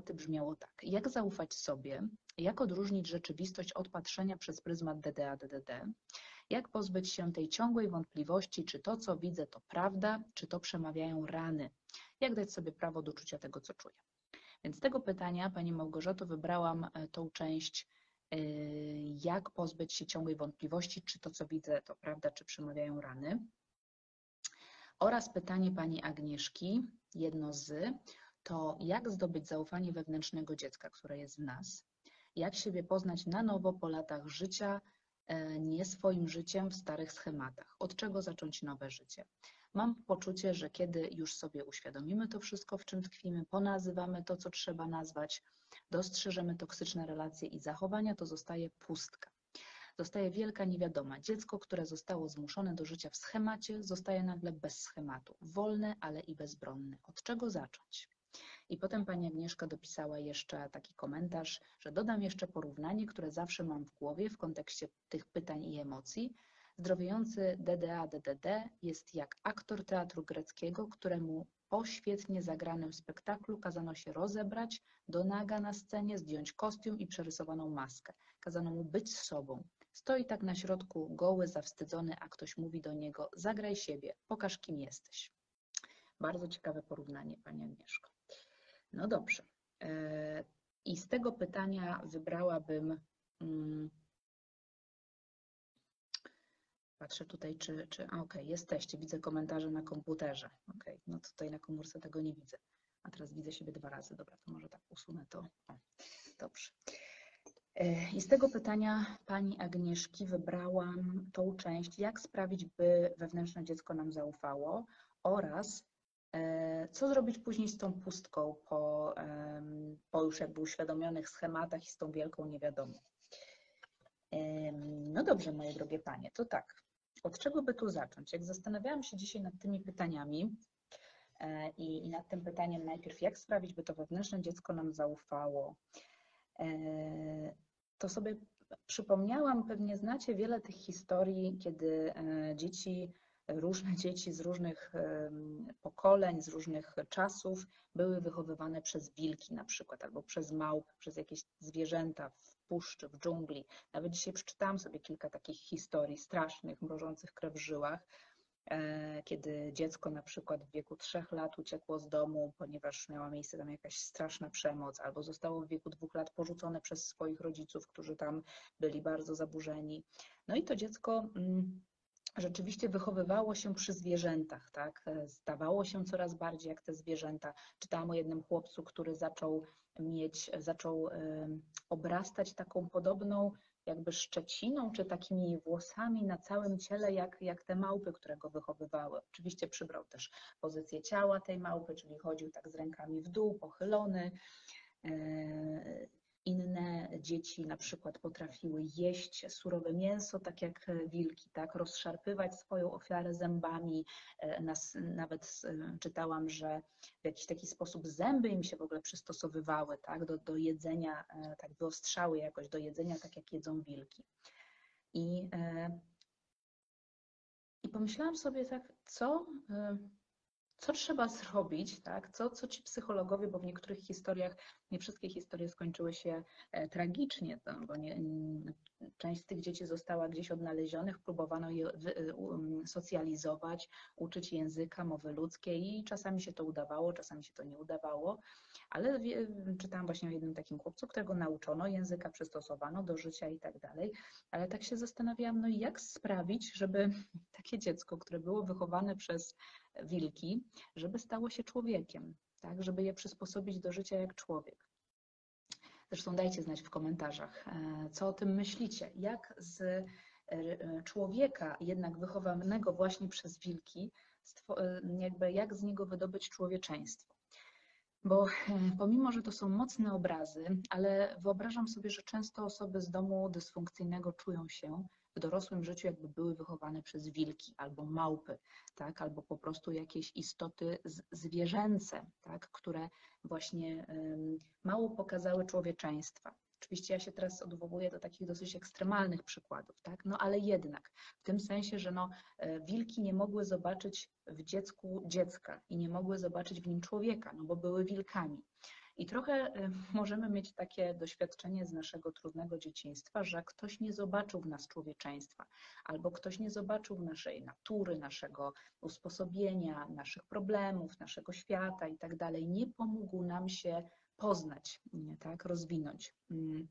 Brzmiało tak. Jak zaufać sobie? Jak odróżnić rzeczywistość od patrzenia przez pryzmat DDA-DDD? Jak pozbyć się tej ciągłej wątpliwości, czy to, co widzę, to prawda, czy to przemawiają rany? Jak dać sobie prawo do czucia tego, co czuję? Więc z tego pytania, Pani Małgorzato, wybrałam e, tą część, e, jak pozbyć się ciągłej wątpliwości, czy to, co widzę, to prawda, czy przemawiają rany. Oraz pytanie Pani Agnieszki, jedno z, to jak zdobyć zaufanie wewnętrznego dziecka, które jest w nas, jak siebie poznać na nowo po latach życia, e, nie swoim życiem w starych schematach, od czego zacząć nowe życie. Mam poczucie, że kiedy już sobie uświadomimy to wszystko, w czym tkwimy, ponazywamy to, co trzeba nazwać, dostrzeżemy toksyczne relacje i zachowania, to zostaje pustka. Zostaje wielka niewiadoma. Dziecko, które zostało zmuszone do życia w schemacie, zostaje nagle bez schematu. Wolne, ale i bezbronne. Od czego zacząć? I potem pani Agnieszka dopisała jeszcze taki komentarz, że dodam jeszcze porównanie, które zawsze mam w głowie w kontekście tych pytań i emocji. Zdrowiejący DDA-DDD jest jak aktor teatru greckiego, któremu po świetnie zagranym spektaklu kazano się rozebrać, do naga na scenie, zdjąć kostium i przerysowaną maskę. Kazano mu być sobą. Stoi tak na środku, goły, zawstydzony, a ktoś mówi do niego: Zagraj siebie, pokaż kim jesteś. Bardzo ciekawe porównanie, Pani Agnieszko. No dobrze. E, I z tego pytania wybrałabym. Mm, patrzę tutaj, czy. czy okej, okay, jesteście. Widzę komentarze na komputerze. Okej, okay, no tutaj na komórce tego nie widzę. A teraz widzę siebie dwa razy. Dobra, to może tak usunę to. Dobrze. E, I z tego pytania pani Agnieszki wybrałam tą część, jak sprawić, by wewnętrzne dziecko nam zaufało oraz co zrobić później z tą pustką po, po już jakby uświadomionych schematach i z tą wielką niewiadomą. No dobrze, moje drogie panie, to tak. Od czego by tu zacząć? Jak zastanawiałam się dzisiaj nad tymi pytaniami e, i, i nad tym pytaniem najpierw, jak sprawić, by to wewnętrzne dziecko nam zaufało, to sobie przypomniałam, pewnie znacie wiele tych historii, kiedy e, dzieci, różne dzieci z różnych pokoleń, z różnych czasów były wychowywane przez wilki na przykład, albo przez małpy, przez jakieś zwierzęta w puszczy, w dżungli. Nawet dzisiaj przeczytałam sobie kilka takich historii strasznych, mrożących krew w żyłach, E, kiedy dziecko na przykład w wieku trzech lat uciekło z domu, ponieważ miała miejsce tam jakaś straszna przemoc, albo zostało w wieku dwóch lat porzucone przez swoich rodziców, którzy tam byli bardzo zaburzeni. No i to dziecko mm, rzeczywiście wychowywało się przy zwierzętach, tak? Stawało się coraz bardziej jak te zwierzęta. Czytałam o jednym chłopcu, który zaczął mieć, zaczął obrastać taką podobną jakby szczeciną, czy takimi włosami na całym ciele, jak, jak te małpy, które go wychowywały. Oczywiście przybrał też pozycję ciała tej małpy, czyli chodził tak z rękami w dół, pochylony. E, inne dzieci na przykład potrafiły jeść surowe mięso, tak jak wilki, tak, rozszarpywać swoją ofiarę zębami. E, nas, nawet e, czytałam, że w jakiś taki sposób zęby im się w ogóle przystosowywały tak, do, do jedzenia, e, tak wyostrzały jakoś do jedzenia, tak jak jedzą wilki. I, i pomyślałam sobie tak, co co trzeba zrobić, tak? co, co ci psychologowie, bo w niektórych historiach, nie wszystkie historie skończyły się e, tragicznie, bo nie, część z tych dzieci została gdzieś odnalezionych, próbowano je e, socjalizować, uczyć języka, mowy ludzkiej i czasami się to udawało, czasami się to nie udawało, ale czytałam właśnie o jednym takim chłopcu, którego nauczono, języka przystosowano do życia i tak dalej, ale tak się zastanawiałam, no jak sprawić, żeby takie dziecko, które było wychowane przez wilki, żeby stało się człowiekiem, tak, żeby je przysposobić do życia jak człowiek. Zresztą dajcie znać w komentarzach, e, co o tym myślicie. Jak z e, człowieka, jednak wychowanego właśnie przez wilki, e, jakby jak z niego wydobyć człowieczeństwo. Bo pomimo, że to są mocne obrazy, ale wyobrażam sobie, że często osoby z domu dysfunkcyjnego czują się w dorosłym życiu jakby były wychowane przez wilki albo małpy, tak? albo po prostu jakieś istoty zwierzęce, tak? które właśnie mało pokazały człowieczeństwa. Oczywiście ja się teraz odwołuję do takich dosyć ekstremalnych przykładów, tak? no ale jednak w tym sensie, że no, e, wilki nie mogły zobaczyć w dziecku dziecka i nie mogły zobaczyć w nim człowieka, no bo były wilkami. I trochę y, możemy mieć takie doświadczenie z naszego trudnego dzieciństwa, że ktoś nie zobaczył w nas człowieczeństwa, albo ktoś nie zobaczył naszej natury, naszego usposobienia, naszych problemów, naszego świata i tak dalej. Nie pomógł nam się poznać, tak, rozwinąć. Mm.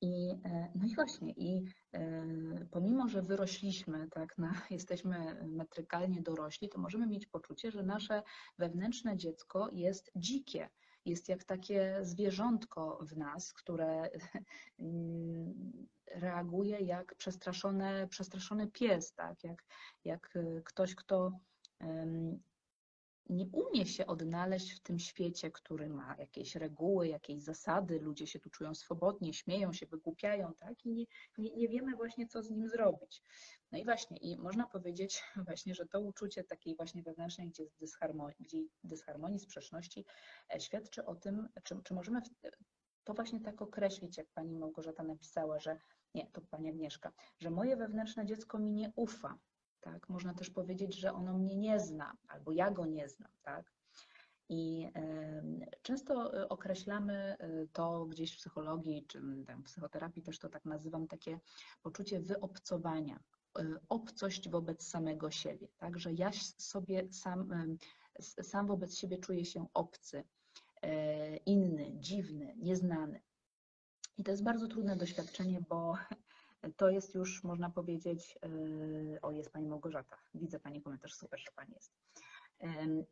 I, e, no i właśnie, i e, pomimo, że wyrośliśmy, tak, na, jesteśmy metrykalnie dorośli, to możemy mieć poczucie, że nasze wewnętrzne dziecko jest dzikie, jest jak takie zwierzątko w nas, które mm, reaguje jak przestraszony pies, tak? jak, jak ktoś, kto nie umie się odnaleźć w tym świecie, który ma jakieś reguły, jakieś zasady, ludzie się tu czują swobodnie, śmieją się, wygłupiają, tak? I nie, nie, nie wiemy właśnie, co z nim zrobić. No i właśnie, i można powiedzieć właśnie, że to uczucie takiej właśnie wewnętrznej gdzie dysharmonii, gdzie dysharmonii sprzeczności e, świadczy o tym, czy, czy możemy to właśnie tak określić, jak pani Małgorzata napisała, że nie, to pani Agnieszka, że moje wewnętrzne dziecko mi nie ufa, tak? Można też powiedzieć, że ono mnie nie zna, albo ja go nie znam, tak? I często e, określamy e, to gdzieś w psychologii, czy w psychoterapii też to tak nazywam, takie poczucie wyobcowania, e, obcość wobec samego siebie, tak? Że ja sobie sam, sam wobec siebie czuję się obcy, inny, dziwny, nieznany. I to jest bardzo trudne doświadczenie, bo to jest już, można powiedzieć, e, o jest Pani Małgorzata, widzę Pani komentarz, super, że Pani jest.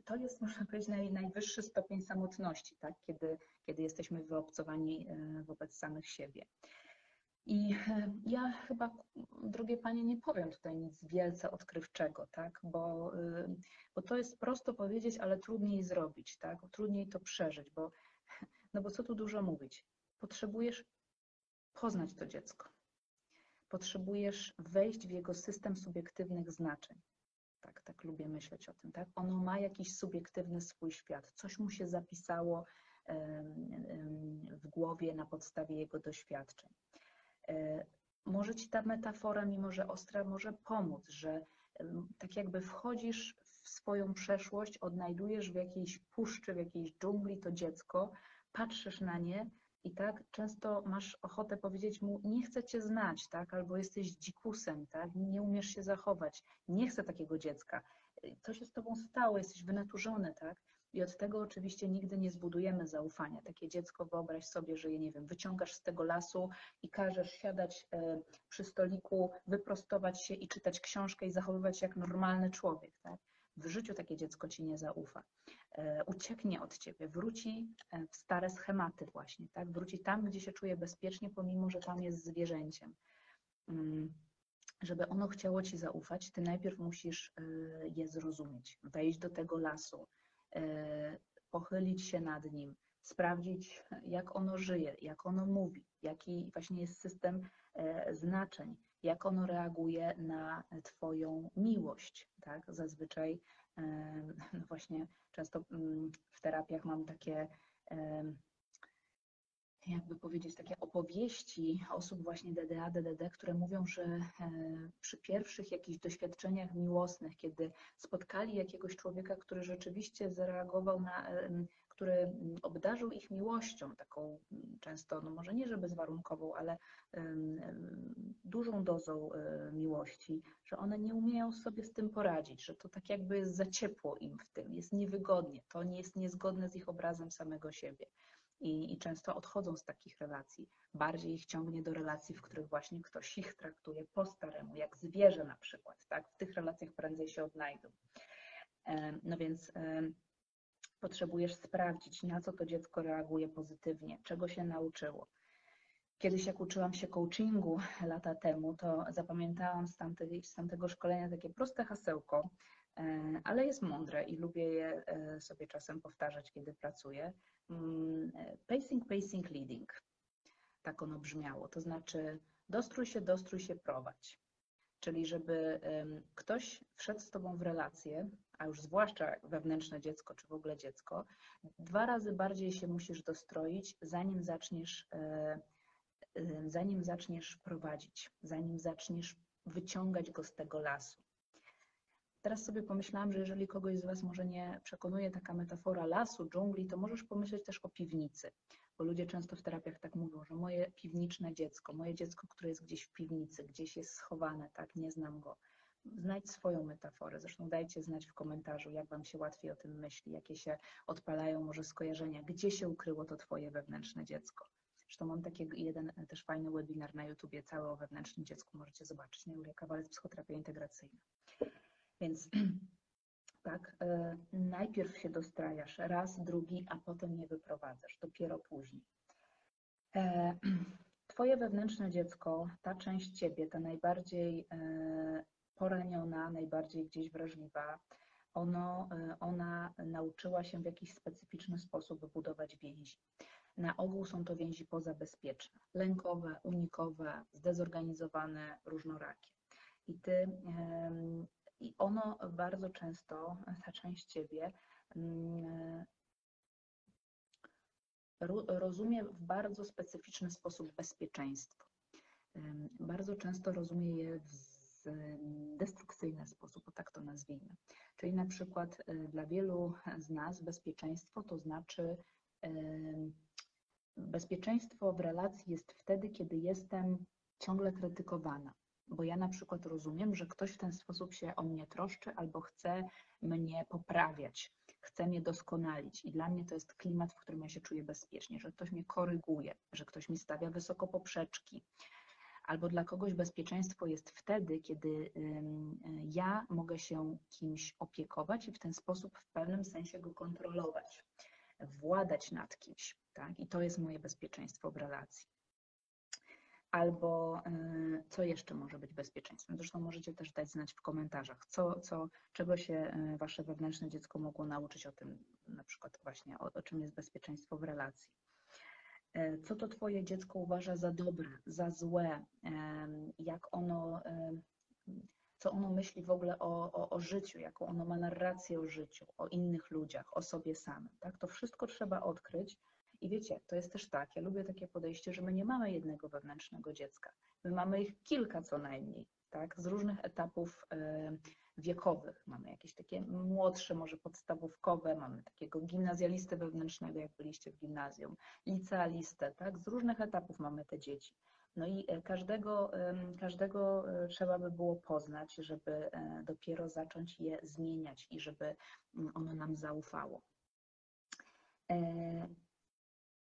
To jest, można powiedzieć, naj, najwyższy stopień samotności, tak? kiedy, kiedy jesteśmy wyobcowani e, wobec samych siebie. I e, ja chyba, drogie Panie, nie powiem tutaj nic wielce odkrywczego, tak? bo, bo to jest prosto powiedzieć, ale trudniej zrobić, tak? trudniej to przeżyć, bo, no bo co tu dużo mówić? Potrzebujesz poznać to dziecko potrzebujesz wejść w jego system subiektywnych znaczeń. Tak, tak lubię myśleć o tym, tak? Ono ma jakiś subiektywny swój świat, coś mu się zapisało w głowie na podstawie jego doświadczeń. E, może ci ta metafora, mimo że ostra, może pomóc, że tak jakby wchodzisz w swoją przeszłość, odnajdujesz w jakiejś puszczy, w jakiejś dżungli to dziecko, patrzysz na nie i tak często masz ochotę powiedzieć mu, nie chcę cię znać, tak? Albo jesteś dzikusem, tak? Nie umiesz się zachować, nie chcę takiego dziecka. To się z tobą stało, jesteś wynaturzony, tak? I od tego oczywiście nigdy nie zbudujemy zaufania. Takie dziecko, wyobraź sobie, że je, nie wiem, wyciągasz z tego lasu i każesz siadać e, przy stoliku, wyprostować się i czytać książkę i zachowywać się jak normalny człowiek, tak? W życiu takie dziecko ci nie zaufa. E, ucieknie od ciebie, wróci e, w stare schematy właśnie, tak? Wróci tam, gdzie się czuje bezpiecznie, pomimo, że tam jest zwierzęciem. Mm, żeby ono chciało ci zaufać, ty najpierw musisz e, je zrozumieć, wejść do tego lasu, pochylić się nad nim, sprawdzić, jak ono żyje, jak ono mówi, jaki właśnie jest system znaczeń, jak ono reaguje na Twoją miłość. Tak? Zazwyczaj no właśnie często mm, w terapiach mam takie jakby powiedzieć, takie opowieści osób właśnie DDA, DDD, które mówią, że e, przy pierwszych jakichś doświadczeniach miłosnych, kiedy spotkali jakiegoś człowieka, który rzeczywiście zareagował na, który mm, obdarzył ich miłością, taką mm, często, no może nie, że bezwarunkową, ale dużą dozą e, miłości, że one nie umieją sobie z tym poradzić, że to tak jakby jest za ciepło im w tym, jest niewygodnie, to nie jest niezgodne z ich obrazem samego siebie. I, I, często odchodzą z takich relacji. Bardziej ich ciągnie do relacji, w których właśnie ktoś ich traktuje po staremu, jak zwierzę na przykład. Tak? W tych relacjach prędzej się odnajdą. No więc potrzebujesz sprawdzić, na co to dziecko reaguje pozytywnie, czego się nauczyło. Kiedyś jak uczyłam się coachingu lata temu, to zapamiętałam z, tamtej, z tamtego szkolenia takie proste hasełko, e, ale jest mądre i lubię je e, sobie czasem powtarzać, kiedy pracuję. Mm, e, pacing, pacing, leading. Tak ono brzmiało. To znaczy dostrój się, dostrój się, prowadź. Czyli żeby ktoś wszedł z Tobą w relację, a już zwłaszcza wewnętrzne dziecko, czy w ogóle dziecko, dwa razy bardziej się musisz dostroić, zanim zaczniesz, e, zanim zaczniesz prowadzić, zanim zaczniesz wyciągać go z tego lasu. teraz sobie pomyślałam, że jeżeli kogoś z Was może nie przekonuje taka metafora lasu, dżungli, to możesz pomyśleć też o piwnicy, bo ludzie często w terapiach tak mówią, że moje piwniczne dziecko, moje dziecko, które jest gdzieś w piwnicy, gdzieś jest schowane, tak, nie znam go. Znajdź swoją metaforę. Zresztą dajcie znać w komentarzu, jak Wam się łatwiej o tym myśli, jakie się odpalają może skojarzenia, gdzie się ukryło to Twoje wewnętrzne dziecko. Zresztą mam taki jeden też fajny webinar na YouTubie, cały o wewnętrznym dziecku, możecie zobaczyć, na Julia Kawalec, psychoterapia integracyjna. Więc tak, e, najpierw się dostrajasz raz, drugi, a potem nie wyprowadzasz, dopiero później. E, twoje wewnętrzne dziecko, ta część ciebie, ta najbardziej e, poraniona, najbardziej gdzieś wrażliwa, ono, ona nauczyła się w jakiś specyficzny sposób budować więzi. Na ogół są to więzi pozabezpieczne, lękowe, unikowe, zdezorganizowane, różnorakie. I ty i ono bardzo często, ta część ciebie, mm, rozumie w bardzo specyficzny sposób bezpieczeństwo. Bardzo często rozumie je w destrukcyjny sposób, o tak to nazwijmy. Czyli na przykład e, dla wielu z nas bezpieczeństwo to znaczy bezpieczeństwo w relacji jest wtedy, kiedy jestem ciągle krytykowana, bo ja na przykład rozumiem, że ktoś w ten sposób się o mnie troszczy albo chce mnie poprawiać, chce mnie doskonalić. I dla mnie to jest klimat, w którym ja się czuję bezpiecznie, że ktoś mnie koryguje, że ktoś mi stawia wysoko poprzeczki. Albo dla kogoś bezpieczeństwo jest wtedy, kiedy ja mogę się kimś opiekować i w ten sposób w pewnym sensie go kontrolować, władać nad kimś. Tak? I to jest moje bezpieczeństwo w relacji albo y, co jeszcze może być bezpieczeństwem. Zresztą możecie też dać znać w komentarzach, co, co, czego się y, wasze wewnętrzne dziecko mogło nauczyć o tym, na przykład właśnie o, o czym jest bezpieczeństwo w relacji. E, co to twoje dziecko uważa za dobre, za złe, jak ono, co ono myśli w ogóle o, o, o życiu, jaką ono ma narrację o życiu, o innych ludziach, o sobie samym. Tak? To wszystko trzeba odkryć i wiecie, to jest też tak, ja lubię takie podejście, że my nie mamy jednego wewnętrznego dziecka. My mamy ich kilka co najmniej, tak, z różnych etapów wiekowych. Mamy jakieś takie młodsze, może podstawówkowe, mamy takiego gimnazjalistę wewnętrznego, jak byliście w gimnazjum, licealistę, tak, z różnych etapów mamy te dzieci. No i e, każdego, każdego e, trzeba by było poznać, żeby e, dopiero zacząć je zmieniać i żeby mm, ono nam zaufało.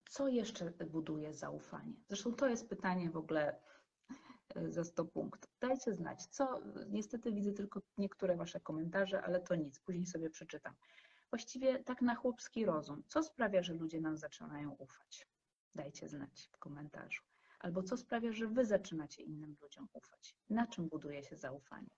Co jeszcze buduje zaufanie? Zresztą to jest pytanie w ogóle e, za 100 punktów. Dajcie znać, co, niestety widzę tylko niektóre Wasze komentarze, ale to nic, później sobie przeczytam. Właściwie tak na chłopski rozum, co sprawia, że ludzie nam zaczynają ufać? Dajcie znać w komentarzu. Albo co sprawia, że Wy zaczynacie innym ludziom ufać? Na czym buduje się zaufanie?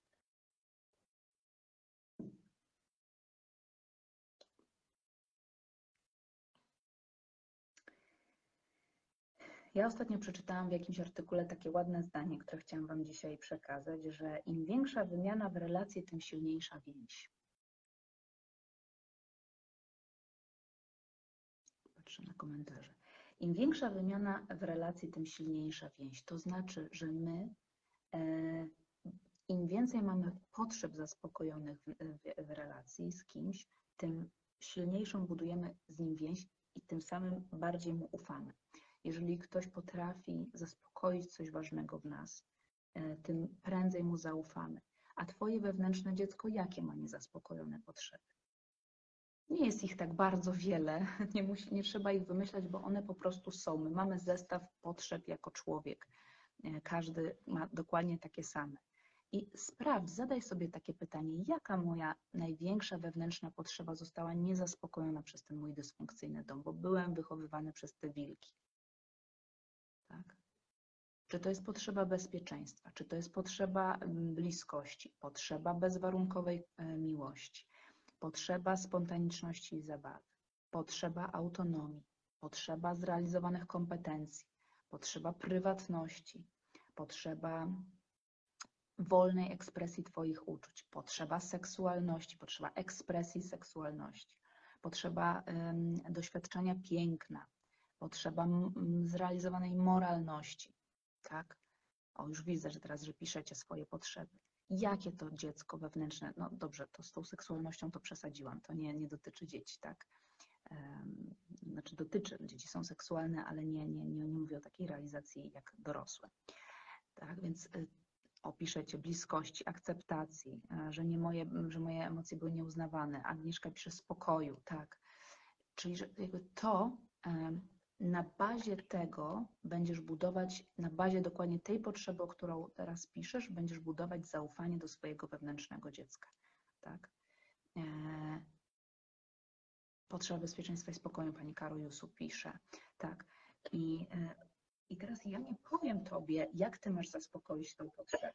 Ja ostatnio przeczytałam w jakimś artykule takie ładne zdanie, które chciałam Wam dzisiaj przekazać, że im większa wymiana w relacji, tym silniejsza więź. Patrzę na komentarze. Im większa wymiana w relacji, tym silniejsza więź. To znaczy, że my, e, im więcej mamy potrzeb zaspokojonych w, relacji z kimś, tym silniejszą budujemy z nim więź i tym samym bardziej mu ufamy. Jeżeli ktoś potrafi zaspokoić coś ważnego w nas, e, tym prędzej mu zaufamy. A Twoje wewnętrzne dziecko jakie ma niezaspokojone potrzeby? Nie jest ich tak bardzo wiele, nie, musi, nie trzeba ich wymyślać, bo one po prostu są. My mamy zestaw potrzeb jako człowiek. E, każdy ma dokładnie takie same. I sprawdź, zadaj sobie takie pytanie, jaka moja największa wewnętrzna potrzeba została niezaspokojona przez ten mój dysfunkcyjny dom, bo byłem wychowywany przez te wilki. Czy to jest potrzeba bezpieczeństwa, czy to jest potrzeba mm, bliskości, potrzeba bezwarunkowej e, miłości, potrzeba spontaniczności i zabawy, potrzeba autonomii, potrzeba zrealizowanych kompetencji, potrzeba prywatności, potrzeba wolnej ekspresji Twoich uczuć, potrzeba seksualności, potrzeba ekspresji seksualności, potrzeba doświadczenia piękna, potrzeba zrealizowanej moralności, tak? O, już widzę, że teraz, że piszecie swoje potrzeby. jakie to dziecko wewnętrzne, no dobrze, to z tą seksualnością to przesadziłam, to nie, nie dotyczy dzieci, tak? Znaczy dotyczy, dzieci są seksualne, ale nie, nie, nie, nie mówię o takiej realizacji jak dorosłe. Tak, więc y, opiszecie bliskości, akceptacji, e, że, nie moje, że moje emocje były nieuznawane. Agnieszka pisze spokoju, tak. Czyli że to na bazie tego będziesz budować, na bazie dokładnie tej potrzeby, o którą teraz piszesz, będziesz budować zaufanie do swojego wewnętrznego dziecka. Tak? E, potrzeba bezpieczeństwa i spokoju, pani Karo Jusu pisze. Tak. I, e, I teraz ja nie powiem tobie, jak ty masz zaspokoić tą potrzebę,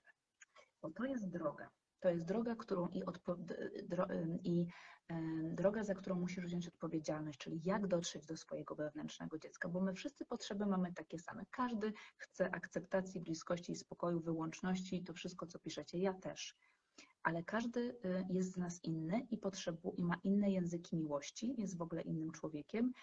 bo to jest droga. To jest droga, którą i, dro, i droga, za którą musisz wziąć odpowiedzialność, czyli jak dotrzeć do swojego wewnętrznego dziecka, bo my wszyscy potrzeby mamy takie same. Każdy chce akceptacji, bliskości i spokoju, wyłączności, to wszystko, co piszecie, ja też ale każdy y, jest z nas inny i potrzebuje, i ma inne języki miłości, jest w ogóle innym człowiekiem.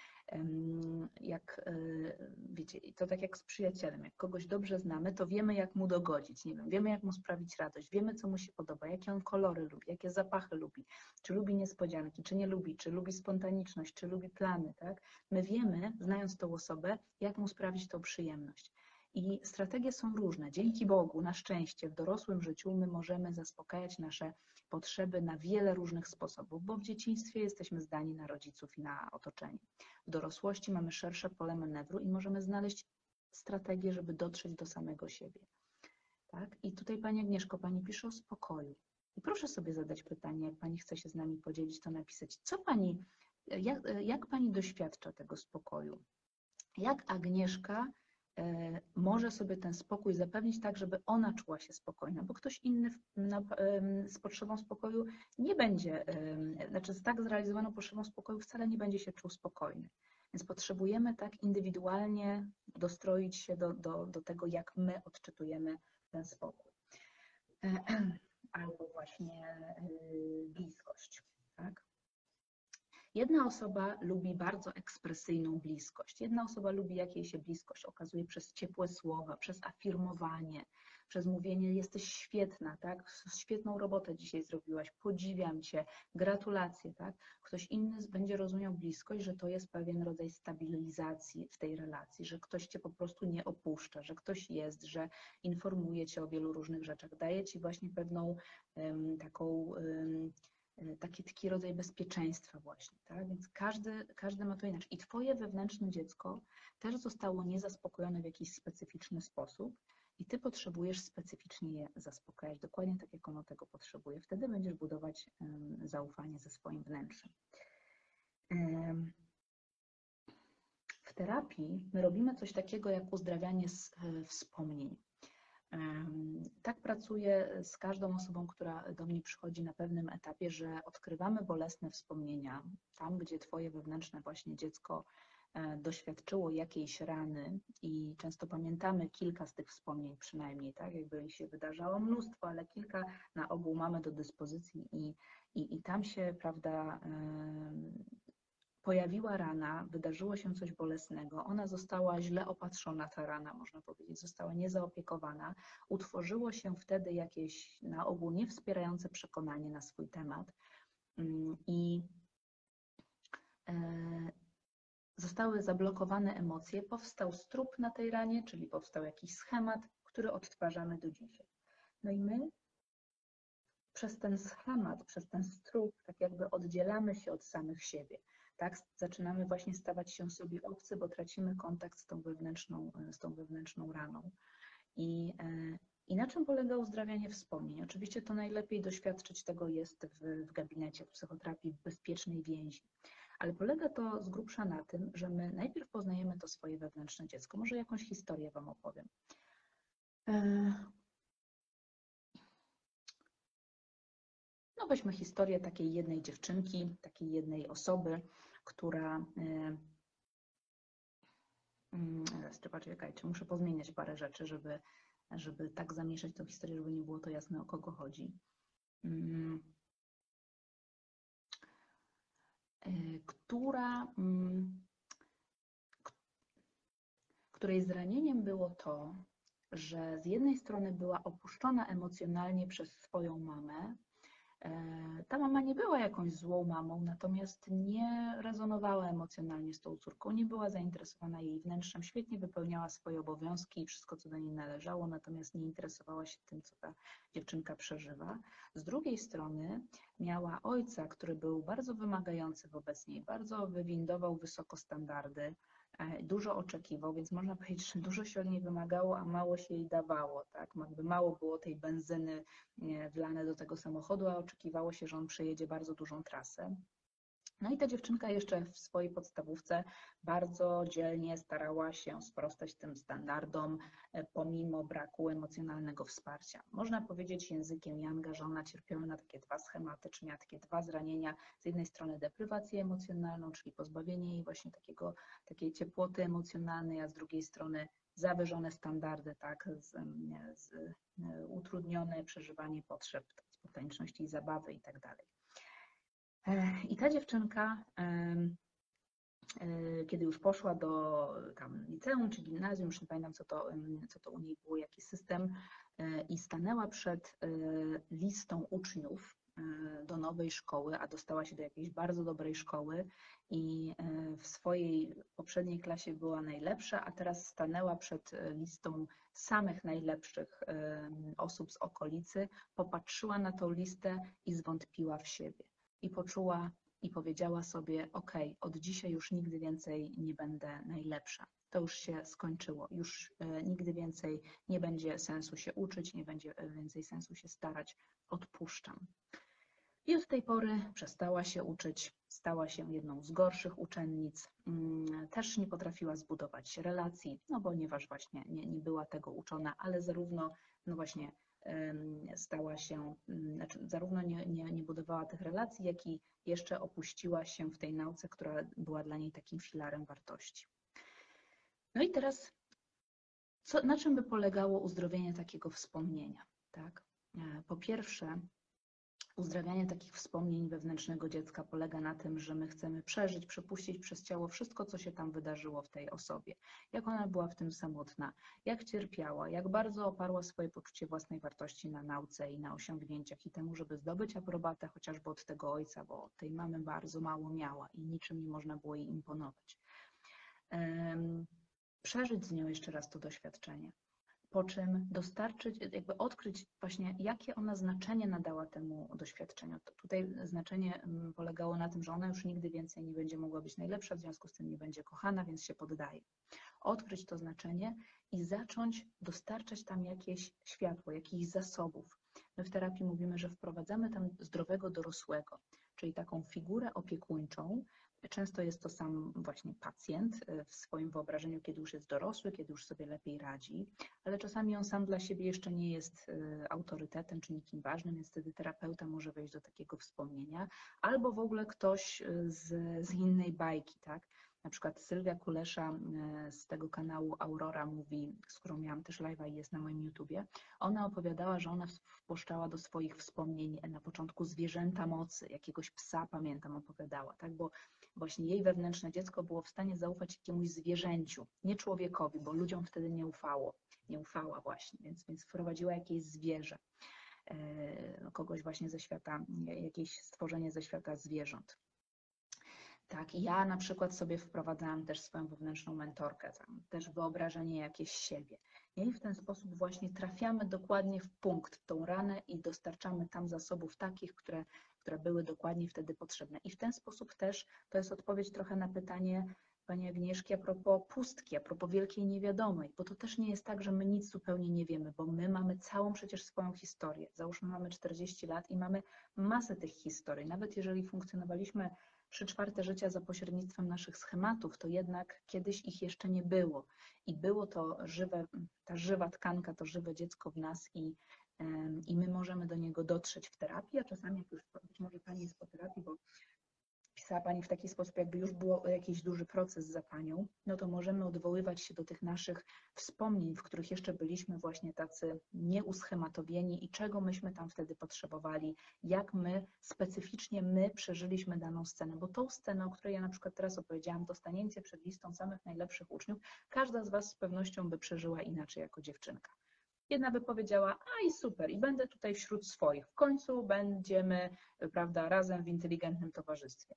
Jak y, wiecie, to tak jak z przyjacielem, jak kogoś dobrze znamy, to wiemy, jak mu dogodzić, nie wiem, wiemy, jak mu sprawić radość, wiemy, co mu się podoba, jakie on kolory lubi, jakie zapachy lubi, czy lubi niespodzianki, czy nie lubi, czy lubi spontaniczność, czy lubi plany, tak? My wiemy, znając tą osobę, jak mu sprawić tą przyjemność. I strategie są różne. Dzięki Bogu, na szczęście, w dorosłym życiu my możemy zaspokajać nasze potrzeby na wiele różnych sposobów, bo w dzieciństwie jesteśmy zdani na rodziców i na otoczenie. W dorosłości mamy szersze pole manewru i możemy znaleźć strategię, żeby dotrzeć do samego siebie. Tak? I tutaj Pani Agnieszko, Pani pisze o spokoju. I proszę sobie zadać pytanie, jak Pani chce się z nami podzielić, to napisać, co Pani, jak, jak Pani doświadcza tego spokoju? Jak Agnieszka może sobie ten spokój zapewnić tak, żeby ona czuła się spokojna, bo ktoś inny z potrzebą spokoju nie będzie, znaczy z tak zrealizowaną potrzebą spokoju wcale nie będzie się czuł spokojny. Więc potrzebujemy tak indywidualnie dostroić się do, do, do tego, jak my odczytujemy ten spokój. Albo właśnie y, bliskość. Tak? Jedna osoba lubi bardzo ekspresyjną bliskość. Jedna osoba lubi, jak jej się bliskość okazuje przez ciepłe słowa, przez afirmowanie, przez mówienie jesteś świetna, tak? Świetną robotę dzisiaj zrobiłaś, podziwiam cię, gratulacje, tak? Ktoś inny będzie rozumiał bliskość, że to jest pewien rodzaj stabilizacji w tej relacji, że ktoś cię po prostu nie opuszcza, że ktoś jest, że informuje cię o wielu różnych rzeczach, daje ci właśnie pewną um, taką um, taki, taki rodzaj bezpieczeństwa właśnie, tak? Więc każdy, każdy ma to inaczej. I twoje wewnętrzne dziecko też zostało niezaspokojone w jakiś specyficzny sposób i ty potrzebujesz specyficznie je zaspokajać, dokładnie tak, jak ono tego potrzebuje. Wtedy będziesz budować zaufanie ze swoim wnętrzem. W terapii my robimy coś takiego jak uzdrawianie z, e, wspomnień. Tak pracuję z każdą osobą, która do mnie przychodzi na pewnym etapie, że odkrywamy bolesne wspomnienia, tam gdzie Twoje wewnętrzne właśnie dziecko e, doświadczyło jakiejś rany i często pamiętamy kilka z tych wspomnień przynajmniej, tak, jakby się wydarzało mnóstwo, ale kilka na ogół mamy do dyspozycji i, i, i tam się, prawda, pojawiła rana, wydarzyło się coś bolesnego, ona została źle opatrzona, ta rana, można powiedzieć, została niezaopiekowana, utworzyło się wtedy jakieś na ogół niewspierające przekonanie na swój temat mm, i e, zostały zablokowane emocje, powstał strup na tej ranie, czyli powstał jakiś schemat, który odtwarzamy do dzisiaj. No i my przez ten schemat, przez ten strup, tak jakby oddzielamy się od samych siebie tak? Zaczynamy właśnie stawać się sobie obcy, bo tracimy kontakt z tą wewnętrzną, z tą wewnętrzną raną. I, e, I na czym polega uzdrawianie wspomnień? Oczywiście to najlepiej doświadczyć tego jest w, w gabinecie w psychoterapii w bezpiecznej więzi. Ale polega to z grubsza na tym, że my najpierw poznajemy to swoje wewnętrzne dziecko. Może jakąś historię Wam opowiem. E, no weźmy historię takiej jednej dziewczynki, takiej jednej osoby, która e, mm, czekajcie, muszę pozmieniać parę rzeczy, żeby, żeby tak zamieszać tę historię, żeby nie było to jasne, o kogo chodzi. Mm. E, która, mm, której zranieniem było to, że z jednej strony była opuszczona emocjonalnie przez swoją mamę, ta mama nie była jakąś złą mamą, natomiast nie rezonowała emocjonalnie z tą córką, nie była zainteresowana jej wnętrzem, świetnie wypełniała swoje obowiązki i wszystko, co do niej należało, natomiast nie interesowała się tym, co ta dziewczynka przeżywa. Z drugiej strony miała ojca, który był bardzo wymagający wobec niej, bardzo wywindował wysoko standardy, E, dużo oczekiwał, więc można powiedzieć, że dużo się od niej wymagało, a mało się jej dawało, tak? Jakby mało było tej benzyny wlane do tego samochodu, a oczekiwało się, że on przejedzie bardzo dużą trasę. No i ta dziewczynka jeszcze w swojej podstawówce bardzo dzielnie starała się sprostać tym standardom, e, pomimo braku emocjonalnego wsparcia. Można powiedzieć językiem Yanga, że ona cierpiała na takie dwa schematy, czy miała takie dwa zranienia. Z jednej strony deprywację emocjonalną, czyli pozbawienie jej właśnie takiego, takiej ciepłoty emocjonalnej, a z drugiej strony zawyżone standardy, tak, z, z, e, utrudnione przeżywanie potrzeb spontaniczności i zabawy i tak I ta dziewczynka, e, kiedy już poszła do tam liceum czy gimnazjum, już nie pamiętam co to, co to u niej było, jaki system, e, i stanęła przed listą uczniów do nowej szkoły, a dostała się do jakiejś bardzo dobrej szkoły i w swojej poprzedniej klasie była najlepsza, a teraz stanęła przed listą samych najlepszych osób z okolicy, popatrzyła na tą listę i zwątpiła w siebie i poczuła i powiedziała sobie: OK, od dzisiaj już nigdy więcej nie będę najlepsza. To już się skończyło, już e, nigdy więcej nie będzie sensu się uczyć, nie będzie e, więcej sensu się starać, odpuszczam. I od tej pory przestała się uczyć, stała się jedną z gorszych uczennic. Mm, też nie potrafiła zbudować relacji, no ponieważ właśnie nie, nie była tego uczona, ale zarówno no właśnie stała się, mm, znaczy zarówno nie, nie, nie budowała tych relacji, jak i jeszcze opuściła się w tej nauce, która była dla niej takim filarem wartości. No i teraz, co, na czym by polegało uzdrowienie takiego wspomnienia? Tak? E, po pierwsze, Uzdrawianie takich wspomnień wewnętrznego dziecka polega na tym, że my chcemy przeżyć, przepuścić przez ciało wszystko, co się tam wydarzyło w tej osobie. Jak ona była w tym samotna, jak cierpiała, jak bardzo oparła swoje poczucie własnej wartości na nauce i na osiągnięciach i temu, żeby zdobyć aprobatę chociażby od tego ojca, bo tej mamy bardzo mało miała i niczym nie można było jej imponować. Przeżyć z nią jeszcze raz to doświadczenie po czym dostarczyć, jakby odkryć właśnie, jakie ona znaczenie nadała temu doświadczeniu. Tutaj znaczenie mm, polegało na tym, że ona już nigdy więcej nie będzie mogła być najlepsza, w związku z tym nie będzie kochana, więc się poddaje. Odkryć to znaczenie i zacząć dostarczać tam jakieś światło, jakichś zasobów. My w terapii mówimy, że wprowadzamy tam zdrowego dorosłego, czyli taką figurę opiekuńczą, Często jest to sam właśnie pacjent e, w swoim wyobrażeniu, kiedy już jest dorosły, kiedy już sobie lepiej radzi, ale czasami on sam dla siebie jeszcze nie jest e, autorytetem czy nikim ważnym, więc wtedy terapeuta może wejść do takiego wspomnienia, albo w ogóle ktoś e, z, z innej bajki, tak? Na przykład Sylwia Kulesza z tego kanału Aurora mówi, z którą miałam też live'a i jest na moim YouTubie, ona opowiadała, że ona wpuszczała do swoich wspomnień na początku zwierzęta mocy, jakiegoś psa, pamiętam, opowiadała, tak? Bo właśnie jej wewnętrzne dziecko było w stanie zaufać jakiemuś zwierzęciu, nie człowiekowi, bo ludziom wtedy nie ufało, nie ufała właśnie, więc, więc wprowadziła jakieś zwierzę, e, no, kogoś właśnie ze świata, jakieś stworzenie ze świata zwierząt. Tak, ja na przykład sobie wprowadzałam też swoją wewnętrzną mentorkę, tam, też wyobrażenie jakieś siebie. I w ten sposób właśnie trafiamy dokładnie w punkt, w tą ranę i dostarczamy tam zasobów takich, które które były dokładnie wtedy potrzebne. I w ten sposób też to jest odpowiedź trochę na pytanie Pani Agnieszki a propos pustki, a propos wielkiej niewiadomej, bo to też nie jest tak, że my nic zupełnie nie wiemy, bo my mamy całą przecież swoją historię. Załóżmy, mamy 40 lat i mamy masę tych historii. Nawet jeżeli funkcjonowaliśmy trzy czwarte życia za pośrednictwem naszych schematów, to jednak kiedyś ich jeszcze nie było. I było to żywe, ta żywa tkanka, to żywe dziecko w nas i i my możemy do niego dotrzeć w terapii, a czasami, jak już być może Pani jest po terapii, bo napisała Pani w taki sposób, jakby już był jakiś duży proces za Panią, no to możemy odwoływać się do tych naszych wspomnień, w których jeszcze byliśmy właśnie tacy nieuschematowieni i czego myśmy tam wtedy potrzebowali, jak my, specyficznie my przeżyliśmy daną scenę, bo tą scenę, o której ja na przykład teraz opowiedziałam, to stanięcie przed listą samych najlepszych uczniów, każda z Was z pewnością by przeżyła inaczej jako dziewczynka. Jedna by powiedziała, a i super, i będę tutaj wśród swoich. W końcu będziemy, prawda, razem w inteligentnym towarzystwie.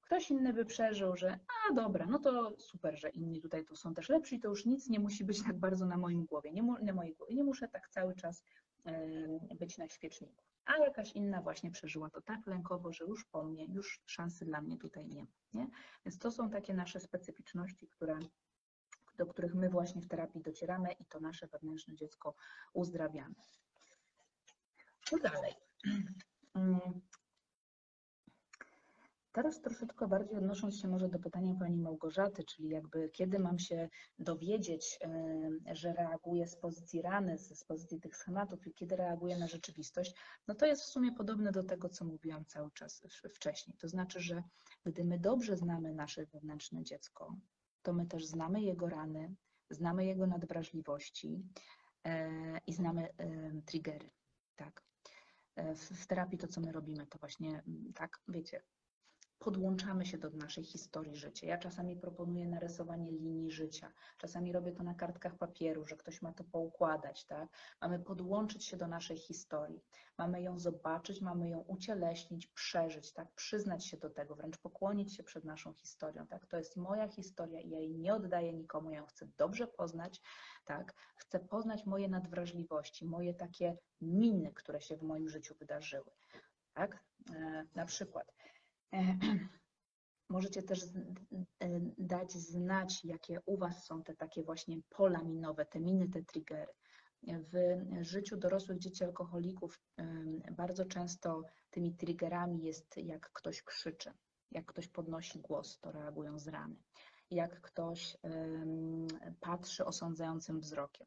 Ktoś inny by przeżył, że a dobra, no to super, że inni tutaj tu są też lepsi, to już nic nie musi być tak bardzo na moim głowie, nie, na mojej głowie. nie muszę tak cały czas być na świeczniku. A jakaś inna właśnie przeżyła to tak lękowo, że już po mnie, już szansy dla mnie tutaj nie ma. Nie? Więc to są takie nasze specyficzności, które do których my właśnie w terapii docieramy i to nasze wewnętrzne dziecko uzdrawiamy. No dalej. Teraz troszeczkę bardziej odnosząc się może do pytania Pani Małgorzaty, czyli jakby kiedy mam się dowiedzieć, że reaguję z pozycji rany, z pozycji tych schematów i kiedy reaguję na rzeczywistość, no to jest w sumie podobne do tego, co mówiłam cały czas wcześniej. To znaczy, że gdy my dobrze znamy nasze wewnętrzne dziecko, to my też znamy jego rany, znamy jego nadwrażliwości e, i znamy triggery. Tak. E, w terapii to, co my robimy, to właśnie tak, wiecie, podłączamy się do naszej historii życia. Ja czasami proponuję narysowanie linii życia, czasami robię to na kartkach papieru, że ktoś ma to poukładać, tak? Mamy podłączyć się do naszej historii, mamy ją zobaczyć, mamy ją ucieleśnić, przeżyć, tak? Przyznać się do tego, wręcz pokłonić się przed naszą historią, tak? To jest moja historia i ja jej nie oddaję nikomu, ja ją chcę dobrze poznać, tak? Chcę poznać moje nadwrażliwości, moje takie miny, które się w moim życiu wydarzyły, tak? E, na przykład Możecie też e, dać znać, jakie u Was są te takie właśnie pola minowe, te miny, te triggery. W życiu dorosłych dzieci alkoholików bardzo często tymi triggerami jest jak ktoś krzyczy, jak ktoś podnosi głos, to reagują z rany, jak ktoś patrzy osądzającym wzrokiem,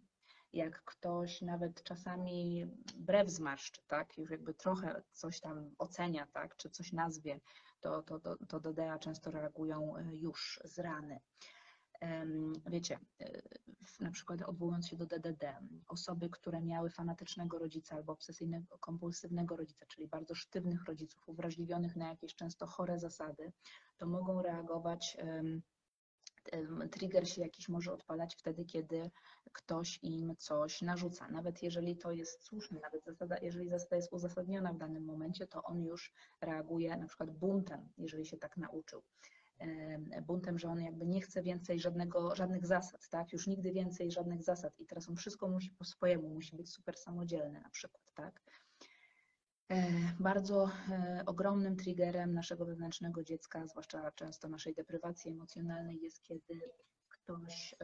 jak ktoś nawet czasami brew zmarszczy, tak, już jakby trochę coś tam ocenia, tak, czy coś nazwie, to, to, to, DEA często reagują e, już z rany. Wiecie, e, na przykład odwołując się do DDD, osoby, które miały fanatycznego rodzica albo obsesyjnego, kompulsywnego rodzica, czyli bardzo sztywnych rodziców, uwrażliwionych na jakieś często chore zasady, to mogą reagować trigger się jakiś może odpalać wtedy, kiedy ktoś im coś narzuca. Nawet jeżeli to jest słuszne, nawet zasada, jeżeli zasada jest uzasadniona w danym momencie, to on już reaguje na przykład buntem, jeżeli się tak nauczył. Buntem, że on jakby nie chce więcej żadnego, żadnych zasad, tak? Już nigdy więcej żadnych zasad i teraz on wszystko musi po swojemu, musi być super samodzielny na przykład, tak? E, bardzo e, ogromnym triggerem naszego wewnętrznego dziecka, zwłaszcza często naszej deprywacji emocjonalnej, jest kiedy ktoś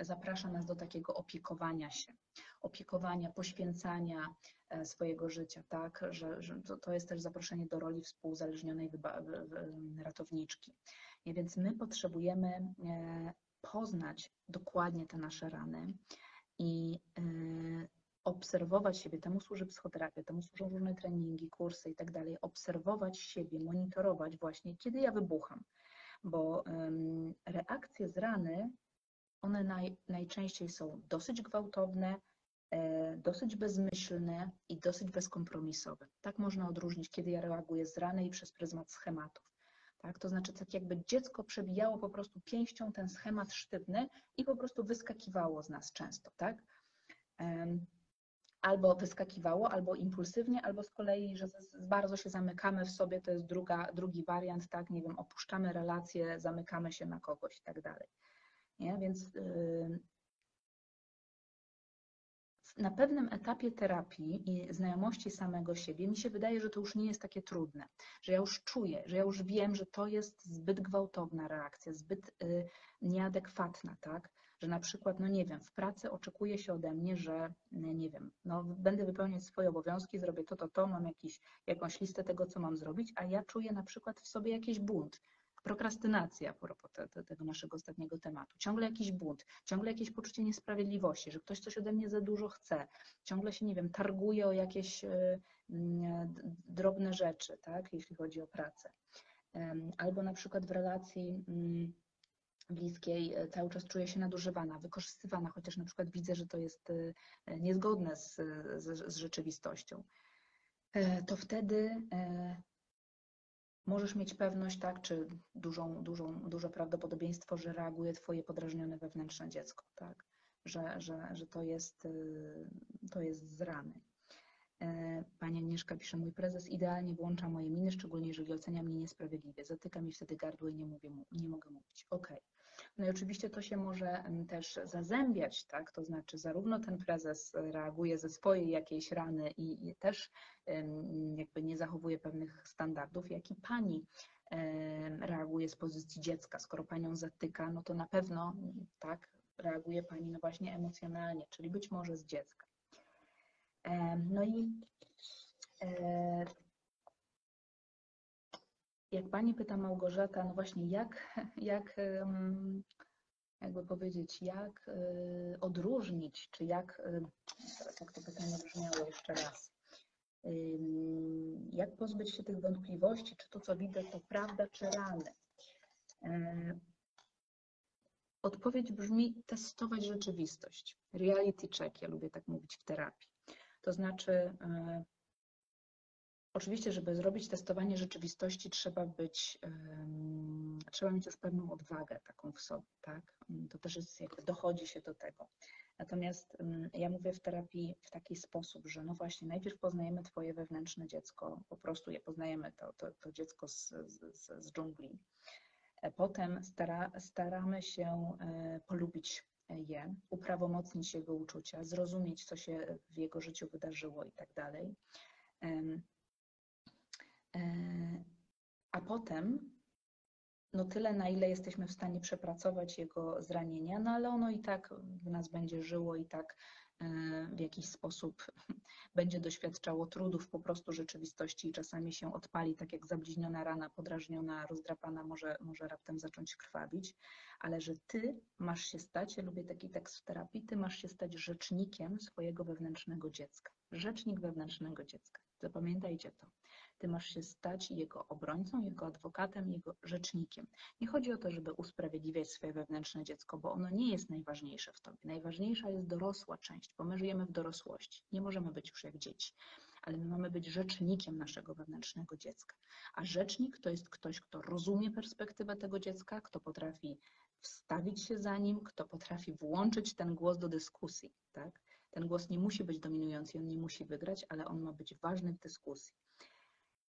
zaprasza nas do takiego opiekowania się, opiekowania, poświęcania e, swojego życia, tak, że, że to jest też zaproszenie do roli współzależnionej ratowniczki. I więc my potrzebujemy poznać dokładnie te nasze rany i obserwować siebie, temu służy psychoterapia, temu służą różne treningi, kursy i tak dalej, obserwować siebie, monitorować właśnie, kiedy ja wybucham, bo um, reakcje z rany, one naj, najczęściej są dosyć gwałtowne, e, dosyć bezmyślne i dosyć bezkompromisowe. Tak można odróżnić, kiedy ja reaguję z rany i przez pryzmat schematów. Tak? To znaczy, tak jakby dziecko przebijało po prostu pięścią ten schemat sztywny i po prostu wyskakiwało z nas często. Tak? Albo wyskakiwało, albo impulsywnie, albo z kolei, że bardzo się zamykamy w sobie, to jest druga, drugi wariant, tak, nie wiem, opuszczamy relacje, zamykamy się na kogoś i tak dalej. Nie? Więc yy, na pewnym etapie terapii i znajomości samego siebie mi się wydaje, że to już nie jest takie trudne, że ja już czuję, że ja już wiem, że to jest zbyt gwałtowna reakcja, zbyt yy, nieadekwatna, tak? Że na przykład, no nie wiem, w pracy oczekuje się ode mnie, że nie wiem, no będę wypełniać swoje obowiązki, zrobię to, to, to, mam jakiś, jakąś listę tego, co mam zrobić, a ja czuję na przykład w sobie jakiś bunt, prokrastynacja, propos te, te, tego naszego ostatniego tematu. Ciągle jakiś bunt, ciągle jakieś poczucie niesprawiedliwości, że ktoś coś ode mnie za dużo chce, ciągle się, nie wiem, targuje o jakieś y, y, drobne rzeczy, tak, jeśli chodzi o pracę. albo na przykład w relacji mm, bliskiej e, cały czas czuję się nadużywana, wykorzystywana, chociaż na przykład widzę, że to jest e, niezgodne z, z, z rzeczywistością, e, to wtedy możesz mieć pewność, tak, czy dużą, dużą, duże prawdopodobieństwo, że reaguje Twoje podrażnione wewnętrzne dziecko, tak, że, że, że to, jest, to jest z rany. Pani Agnieszka pisze, mój prezes idealnie włącza moje miny, szczególnie jeżeli ocenia mnie niesprawiedliwie. Zatyka mi wtedy gardło i nie, mówię, nie mogę mówić. Ok. No i oczywiście to się może też zazębiać, tak? To znaczy zarówno ten prezes reaguje ze swojej jakiejś rany i, i też jakby nie zachowuje pewnych standardów, jak i pani reaguje z pozycji dziecka. Skoro panią zatyka, no to na pewno tak reaguje pani no właśnie emocjonalnie, czyli być może z dziecka. No i e, jak pani pyta Małgorzata, no właśnie jak, jak jakby powiedzieć, jak e, odróżnić, czy jak, e, jak to pytanie brzmiało jeszcze raz, jak pozbyć się tych wątpliwości, czy to, co widzę, to prawda, czy rany. Odpowiedź brzmi testować rzeczywistość. Reality check, ja lubię tak mówić w terapii. To znaczy, e, oczywiście, żeby zrobić testowanie rzeczywistości, trzeba być, trzeba mieć już pewną odwagę taką w sobie, tak? To też jest, jakby dochodzi się do tego. Natomiast ja mówię w terapii w taki sposób, że no właśnie, najpierw poznajemy Twoje wewnętrzne dziecko, po prostu je poznajemy, to, to, to dziecko z, z, z dżungli. E, potem stara, staramy się e, polubić je, uprawomocnić jego uczucia, zrozumieć, co się w jego życiu wydarzyło i tak dalej. E, a potem, no tyle, na ile jesteśmy w stanie przepracować jego zranienia, no ale ono i tak w nas będzie żyło, i tak E, w jakiś sposób będzie doświadczało trudów po prostu rzeczywistości i czasami się odpali, tak jak zabliźniona rana, podrażniona, rozdrapana, może, może raptem zacząć krwawić, ale że ty masz się stać, ja lubię taki tekst w terapii, ty masz się stać rzecznikiem swojego wewnętrznego dziecka. Rzecznik wewnętrznego dziecka. Zapamiętajcie to. Ty masz się stać jego obrońcą, jego adwokatem, jego rzecznikiem. Nie chodzi o to, żeby usprawiedliwiać swoje wewnętrzne dziecko, bo ono nie jest najważniejsze w tobie. Najważniejsza jest dorosła część, bo my żyjemy w dorosłości. Nie możemy być już jak dzieci ale my mamy być rzecznikiem naszego wewnętrznego dziecka. A rzecznik to jest ktoś, kto rozumie perspektywę tego dziecka, kto potrafi wstawić się za nim, kto potrafi włączyć ten głos do dyskusji. Tak? Ten głos nie musi być dominujący, on nie musi wygrać, ale on ma być ważny w dyskusji.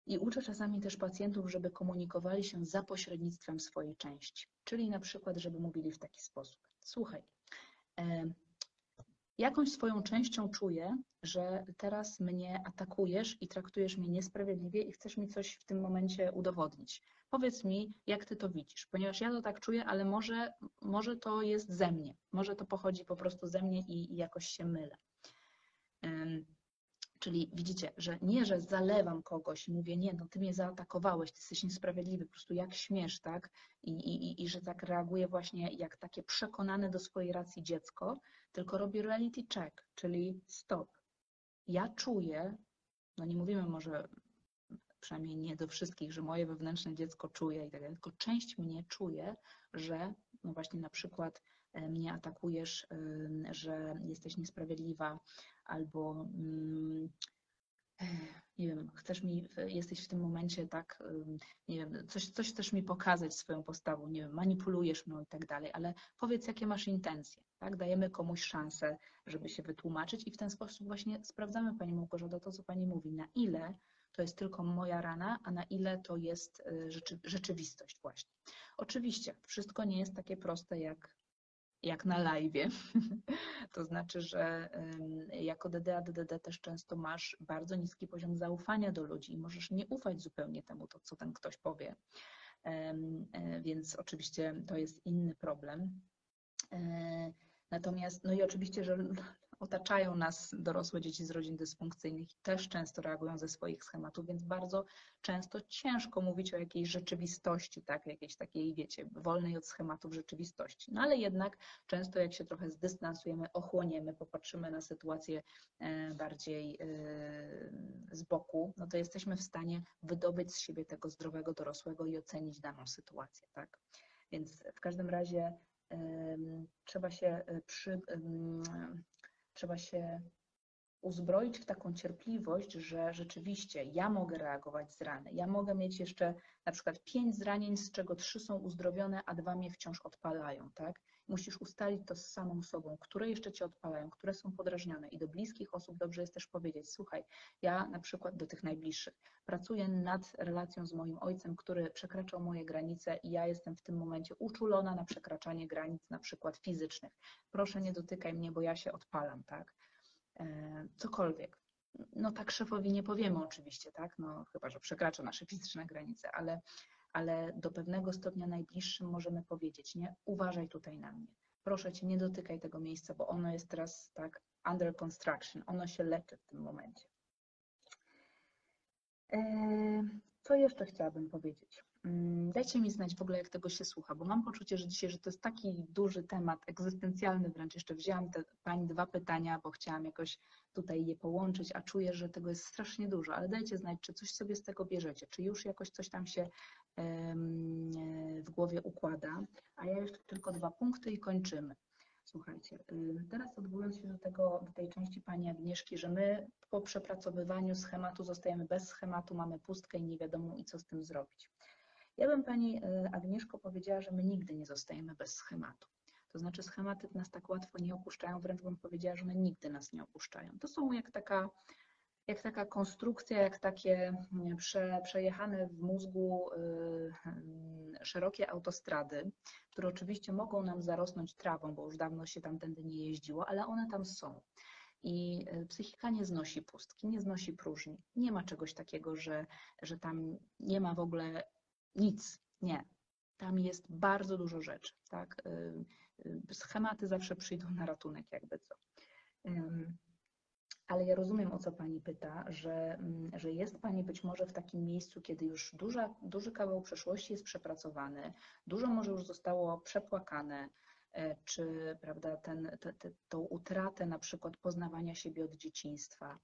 I uczę czasami też pacjentów, żeby komunikowali się za pośrednictwem swojej części. Czyli na przykład, żeby mówili w taki sposób. Słuchaj, jakąś swoją częścią czuję, że teraz mnie atakujesz i traktujesz mnie niesprawiedliwie i chcesz mi coś w tym momencie udowodnić. Powiedz mi, jak ty to widzisz, ponieważ ja to tak czuję, ale może, może to jest ze mnie, może to pochodzi po prostu ze mnie i, i jakoś się mylę. Czyli widzicie, że nie, że zalewam kogoś i mówię, nie, no ty mnie zaatakowałeś, ty jesteś niesprawiedliwy, po prostu jak śmiesz, tak? I, i, i że tak reaguję właśnie jak takie przekonane do swojej racji dziecko, tylko robię reality check, czyli stop. Ja czuję, no nie mówimy może, przynajmniej nie do wszystkich, że moje wewnętrzne dziecko czuje i tak dalej, tylko część mnie czuje, że no właśnie na przykład mnie atakujesz, że jesteś niesprawiedliwa, albo mm, nie wiem, chcesz mi, jesteś w tym momencie tak, nie wiem, coś, coś chcesz mi pokazać swoją postawą, nie wiem, manipulujesz mną i tak dalej, ale powiedz, jakie masz intencje, tak? Dajemy komuś szansę, żeby się wytłumaczyć i w ten sposób właśnie sprawdzamy, Pani Małgorzata, to, co Pani mówi, na ile to jest tylko moja rana, a na ile to jest y, rzeczy, rzeczywistość właśnie. Oczywiście, wszystko nie jest takie proste, jak jak na live. to znaczy, że jako DDA, DDD też często masz bardzo niski poziom zaufania do ludzi i możesz nie ufać zupełnie temu, to, co ten ktoś powie. E, więc oczywiście to jest inny problem. E, Natomiast, no i oczywiście, że otaczają nas dorosłe dzieci z rodzin dysfunkcyjnych i też często reagują ze swoich schematów, więc bardzo często ciężko mówić o jakiejś rzeczywistości, tak, jakiejś takiej, wiecie, wolnej od schematów rzeczywistości. No ale jednak często jak się trochę zdystansujemy, ochłoniemy, popatrzymy na sytuację e, bardziej e, z boku, no to jesteśmy w stanie wydobyć z siebie tego zdrowego dorosłego i ocenić daną sytuację, tak. Więc w każdym razie trzeba się e, przy, trzeba się uzbroić w taką cierpliwość, że rzeczywiście ja mogę reagować z rany. Ja mogę mieć jeszcze na przykład pięć zranień, z czego trzy są uzdrowione, a dwa mnie wciąż odpalają, tak? Musisz ustalić to z samą sobą, które jeszcze cię odpalają, które są podrażnione. I do bliskich osób dobrze jest też powiedzieć: Słuchaj, ja na przykład do tych najbliższych pracuję nad relacją z moim ojcem, który przekraczał moje granice, i ja jestem w tym momencie uczulona na przekraczanie granic, na przykład fizycznych. Proszę, nie dotykaj mnie, bo ja się odpalam, tak? E, cokolwiek. No tak szefowi nie powiemy oczywiście, tak? No chyba, że przekracza nasze fizyczne granice, ale ale do pewnego stopnia najbliższym możemy powiedzieć, nie, uważaj tutaj na mnie. Proszę cię, nie dotykaj tego miejsca, bo ono jest teraz tak under construction, ono się leczy w tym momencie. Co jeszcze chciałabym powiedzieć? Mm, dajcie mi znać w ogóle, jak tego się słucha, bo mam poczucie, że dzisiaj, że to jest taki duży temat, egzystencjalny wręcz. Jeszcze wzięłam te Pani dwa pytania, bo chciałam jakoś tutaj je połączyć, a czuję, że tego jest strasznie dużo, ale dajcie znać, czy coś sobie z tego bierzecie, czy już jakoś coś tam się w głowie układa. A ja jeszcze tylko dwa punkty i kończymy. Słuchajcie, y, teraz odwołując się do, tego, do tej części Pani Agnieszki, że my po przepracowywaniu schematu zostajemy bez schematu, mamy pustkę i nie wiadomo i co z tym zrobić. Ja bym Pani y, Agnieszko powiedziała, że my nigdy nie zostajemy bez schematu. To znaczy schematy nas tak łatwo nie opuszczają, wręcz bym powiedziała, że one nigdy nas nie opuszczają. To są jak taka, jak taka konstrukcja, jak takie prze, przejechane w mózgu y, szerokie autostrady, które oczywiście mogą nam zarosnąć trawą, bo już dawno się tamtędy nie jeździło, ale one tam są. I y, psychika nie znosi pustki, nie znosi próżni. Nie ma czegoś takiego, że, że tam nie ma w ogóle nic. Nie. Tam jest bardzo dużo rzeczy. Tak? Y, y, schematy zawsze przyjdą na ratunek, jakby co. Ale ja rozumiem, o co Pani pyta, że, mm, że jest Pani być może w takim miejscu, kiedy już duża, duży kawał przeszłości jest przepracowany, dużo może już zostało przepłakane, e, czy prawda, ten, te, te, tą utratę na przykład poznawania siebie od dzieciństwa,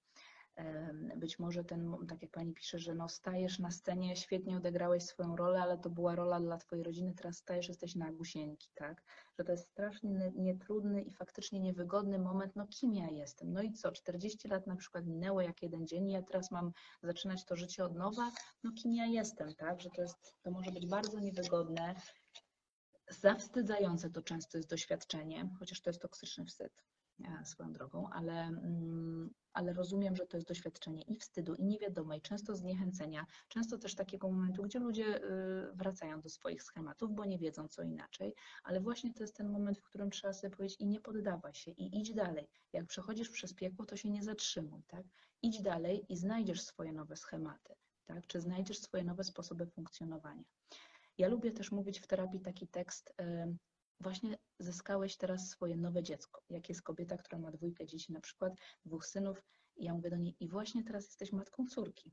być może ten, tak jak pani pisze, że no stajesz na scenie, świetnie odegrałeś swoją rolę, ale to była rola dla twojej rodziny, teraz stajesz, jesteś na gusieńki, tak? Że to jest strasznie nietrudny i faktycznie niewygodny moment, no kim ja jestem? No i co, 40 lat na przykład minęło jak jeden dzień i ja teraz mam zaczynać to życie od nowa, no kim ja jestem, tak? Że to jest, to może być bardzo niewygodne, zawstydzające to często jest doświadczenie, chociaż to jest toksyczny wstyd swoją drogą, ale, mm, ale rozumiem, że to jest doświadczenie i wstydu, i niewiadomej, często zniechęcenia, często też takiego momentu, gdzie ludzie y, wracają do swoich schematów, bo nie wiedzą co inaczej, ale właśnie to jest ten moment, w którym trzeba sobie powiedzieć i nie poddawaj się, i idź dalej. Jak przechodzisz przez piekło, to się nie zatrzymuj, tak? Idź dalej i znajdziesz swoje nowe schematy, tak? Czy znajdziesz swoje nowe sposoby funkcjonowania. Ja lubię też mówić w terapii taki tekst, właśnie zyskałeś teraz swoje nowe dziecko. Jak jest kobieta, która ma dwójkę dzieci, na przykład dwóch synów, i ja mówię do niej, i właśnie teraz jesteś matką córki.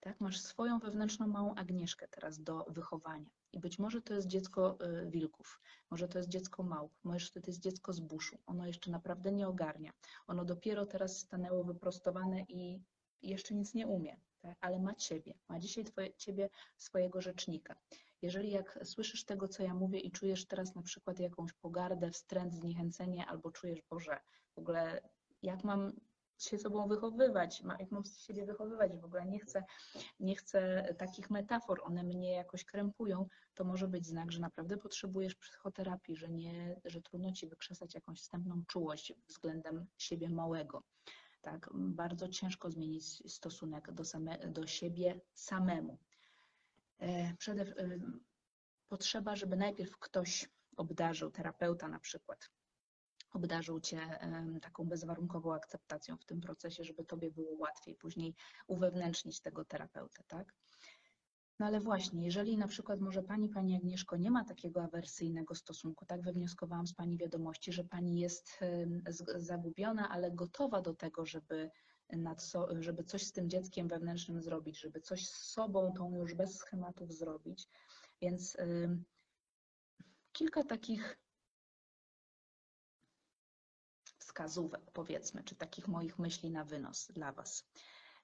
Tak? Masz swoją wewnętrzną małą Agnieszkę teraz do wychowania. I być może to jest dziecko y, wilków, może to jest dziecko małp, może to jest dziecko z buszu. Ono jeszcze naprawdę nie ogarnia. Ono dopiero teraz stanęło wyprostowane i jeszcze nic nie umie, tak? ale ma ciebie, ma dzisiaj twoje, ciebie swojego rzecznika. Jeżeli jak słyszysz tego, co ja mówię i czujesz teraz na przykład jakąś pogardę, wstręt, zniechęcenie, albo czujesz, Boże, w ogóle jak mam się sobą wychowywać, jak mam siebie wychowywać, w ogóle nie chcę, nie chcę takich metafor, one mnie jakoś krępują, to może być znak, że naprawdę potrzebujesz psychoterapii, że, nie, że trudno Ci wykrzesać jakąś wstępną czułość względem siebie małego. Tak, bardzo ciężko zmienić stosunek do, same, do siebie samemu. E, przede, potrzeba, żeby najpierw ktoś obdarzył, terapeuta na przykład, obdarzył cię taką bezwarunkową akceptacją w tym procesie, żeby tobie było łatwiej później uwewnętrznić tego terapeutę, tak? No ale właśnie, jeżeli na przykład może Pani, Pani Agnieszko, nie ma takiego awersyjnego stosunku, tak wywnioskowałam z Pani wiadomości, że Pani jest zagubiona, ale gotowa do tego, żeby, so, żeby coś z tym dzieckiem wewnętrznym zrobić, żeby coś z sobą, tą już bez schematów zrobić. Więc em, kilka takich wskazówek, powiedzmy, czy takich moich myśli na wynos dla Was.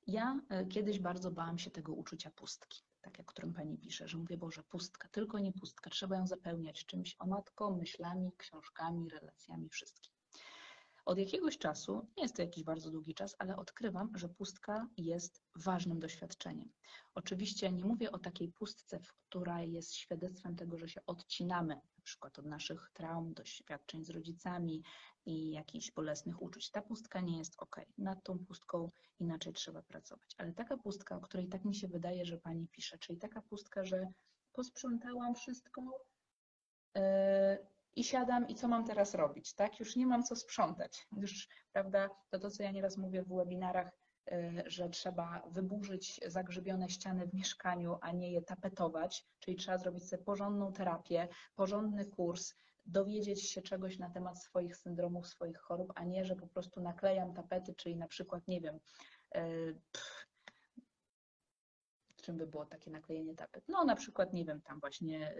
Ja e, kiedyś bardzo bałam się tego uczucia pustki, tak jak o którym Pani pisze, że mówię, Boże, pustka, tylko nie pustka, trzeba ją zapełniać czymś, o matko, myślami, książkami, relacjami, wszystkim. Od jakiegoś czasu, nie jest to jakiś bardzo długi czas, ale odkrywam, że pustka jest ważnym doświadczeniem. Oczywiście nie mówię o takiej pustce, która jest świadectwem tego, że się odcinamy, na przykład od naszych traum, doświadczeń z rodzicami i jakichś bolesnych uczuć. Ta pustka nie jest ok. Nad tą pustką inaczej trzeba pracować. Ale taka pustka, o której tak mi się wydaje, że pani pisze, czyli taka pustka, że posprzątałam wszystko yy, i siadam i co mam teraz robić, tak? Już nie mam co sprzątać. Już, prawda, to to, co ja nieraz mówię w webinarach, yy, że trzeba wyburzyć zagrzybione ściany w mieszkaniu, a nie je tapetować, czyli trzeba zrobić sobie porządną terapię, porządny kurs, dowiedzieć się czegoś na temat swoich syndromów, swoich chorób, a nie, że po prostu naklejam tapety, czyli na przykład, nie wiem, yy, pff, czym by było takie naklejenie tapet? No na przykład, nie wiem, tam właśnie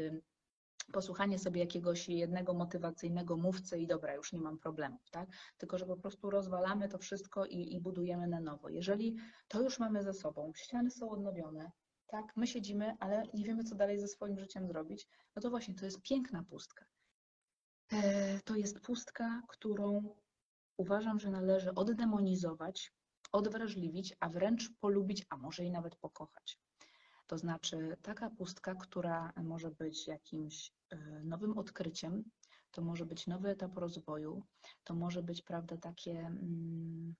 posłuchanie sobie jakiegoś jednego motywacyjnego mówcy i dobra, już nie mam problemów, tak? Tylko, że po prostu rozwalamy to wszystko i, i budujemy na nowo. Jeżeli to już mamy ze sobą, ściany są odnowione, tak, my siedzimy, ale nie wiemy, co dalej ze swoim życiem zrobić, no to właśnie to jest piękna pustka. E, To jest pustka, którą uważam, że należy oddemonizować, odwrażliwić, a wręcz polubić, a może i nawet pokochać. To znaczy taka pustka, która może być jakimś e, nowym odkryciem, to może być nowy etap rozwoju, to może być, prawda, takie, mm,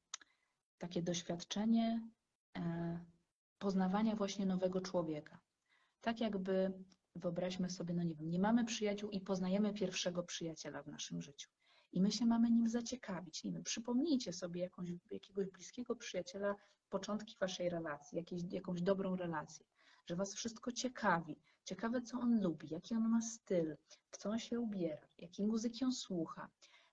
takie doświadczenie e, poznawania właśnie nowego człowieka. Tak jakby wyobraźmy sobie, no nie wiem, nie mamy przyjaciół i poznajemy pierwszego przyjaciela w naszym życiu. I my się mamy nim zaciekawić. Nie wiem, przypomnijcie sobie jakąś, jakiegoś bliskiego przyjaciela, początki waszej relacji, jakieś, jakąś dobrą relację, że was wszystko ciekawi. Ciekawe, co on lubi, jaki on ma styl, w co on się ubiera, jakiej muzyki on słucha,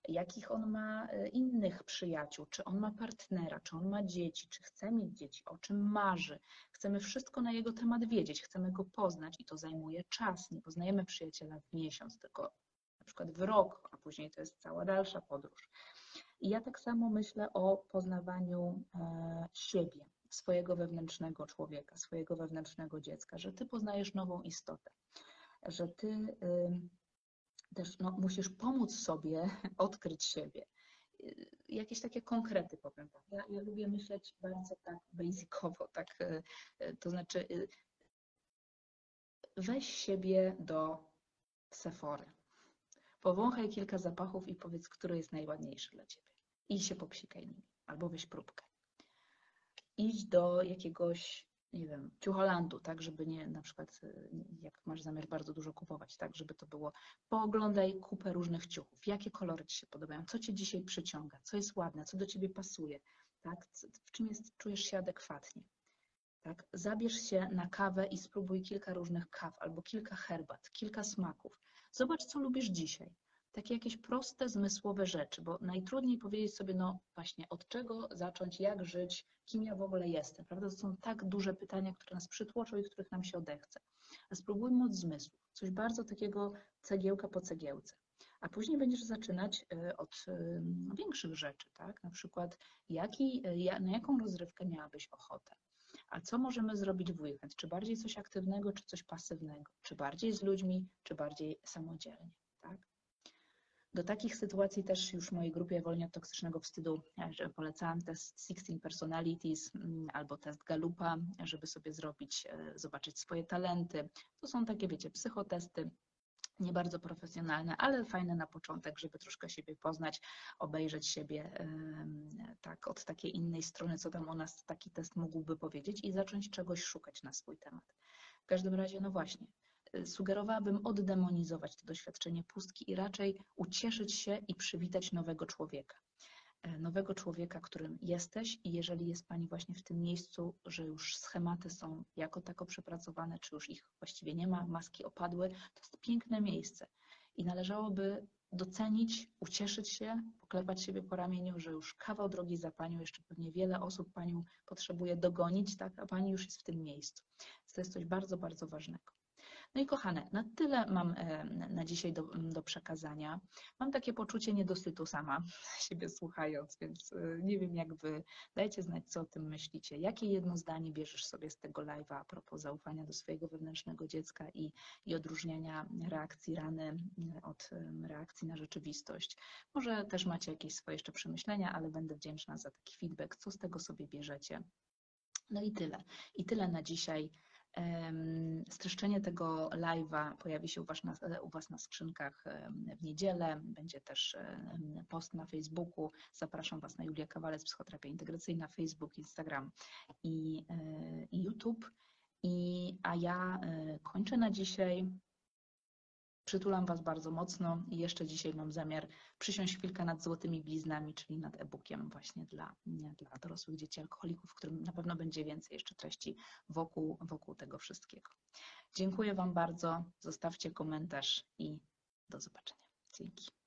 jakich on ma e, innych przyjaciół, czy on ma partnera, czy on ma dzieci, czy chce mieć dzieci, o czym marzy. Chcemy wszystko na jego temat wiedzieć, chcemy go poznać i to zajmuje czas. Nie poznajemy przyjaciela w miesiąc, tylko na przykład w rok, a później to jest cała dalsza podróż. I ja tak samo myślę o poznawaniu e, siebie, swojego wewnętrznego człowieka, swojego wewnętrznego dziecka, że ty poznajesz nową istotę, że ty też no, musisz pomóc sobie odkryć siebie. Y, Jakieś takie konkrety powiem. tak. Ja, ja lubię myśleć bardzo tak basicowo, tak, y, y, to znaczy weź siebie do Sephory. Powąchaj kilka zapachów i powiedz, który jest najładniejszy dla ciebie. I się popsikaj nimi, albo weź próbkę. Idź do jakiegoś, nie wiem, ciucholandu, tak, żeby nie, na przykład, y, jak masz zamiar bardzo dużo kupować, tak, żeby to było, pooglądaj kupę różnych ciuchów, jakie kolory ci się podobają, co cię dzisiaj przyciąga, co jest ładne, co do ciebie pasuje, tak, w czym jest, czujesz się adekwatnie. Tak? Zabierz się na kawę i spróbuj kilka różnych kaw albo kilka herbat, kilka smaków. Zobacz, co lubisz dzisiaj. Takie jakieś proste, zmysłowe rzeczy, bo najtrudniej powiedzieć sobie, no właśnie, od czego zacząć, jak żyć, kim ja w ogóle jestem, prawda? To są tak duże pytania, które nas przytłoczą i których nam się odechce. A spróbujmy od zmysłów, coś bardzo takiego cegiełka po cegiełce. A później będziesz zaczynać y, od y, większych rzeczy, tak? Na przykład, jaki, ja- na jaką rozrywkę miałabyś ochotę? A co możemy zrobić w weekend? Czy bardziej coś aktywnego, czy coś pasywnego? Czy bardziej z ludźmi, czy bardziej samodzielnie? Do takich sytuacji też już w mojej grupie Wolni od toksycznego wstydu polecałam test 16 Personalities mm, albo test Galupa, żeby sobie zrobić, e, zobaczyć swoje talenty. To są takie, wiecie, psychotesty, nie bardzo profesjonalne, ale fajne na początek, żeby troszkę siebie poznać, obejrzeć siebie tak od takiej innej strony, co tam o nas taki test mógłby powiedzieć i zacząć czegoś szukać na swój temat. W każdym razie, no właśnie, sugerowałabym oddemonizować to doświadczenie pustki i raczej ucieszyć się i przywitać nowego człowieka. e, nowego człowieka, którym jesteś i jeżeli jest Pani właśnie w tym miejscu, że już schematy są jako tako przepracowane, czy już ich właściwie nie ma, maski opadły, to jest piękne miejsce i należałoby docenić, ucieszyć się, poklepać siebie po ramieniu, że już kawał drogi za Panią, jeszcze pewnie wiele osób Panią potrzebuje dogonić, tak, a Pani już jest w tym miejscu. To jest coś bardzo, bardzo ważnego. No i kochane, na tyle mam e, na dzisiaj do, do przekazania. Mam takie poczucie niedosytu sama siebie słuchając, więc e, nie wiem jak wy. Dajcie znać, co o tym myślicie. Jakie jedno zdanie bierzesz sobie z tego live'a a propos zaufania do swojego wewnętrznego dziecka i, i odróżniania reakcji rany od reakcji na rzeczywistość. Może też macie jakieś swoje jeszcze przemyślenia, ale będę wdzięczna za taki feedback, co z tego sobie bierzecie. No i tyle. I tyle na dzisiaj. Streszczenie tego live'a pojawi się u was, na, u was na skrzynkach w niedzielę. Będzie też post na Facebooku. Zapraszam Was na Julia Kawalec, Psychoterapia Integracyjna, Facebook, Instagram i, e, i YouTube. I, a ja e, kończę na dzisiaj. Przytulam Was bardzo mocno i jeszcze dzisiaj mam zamiar przysiąść chwilkę nad złotymi bliznami, czyli nad e-bookiem właśnie dla, dla dorosłych dzieci alkoholików, w którym na pewno będzie więcej jeszcze treści wokół, wokół tego wszystkiego. Dziękuję Wam bardzo, zostawcie komentarz i do zobaczenia. Dzięki.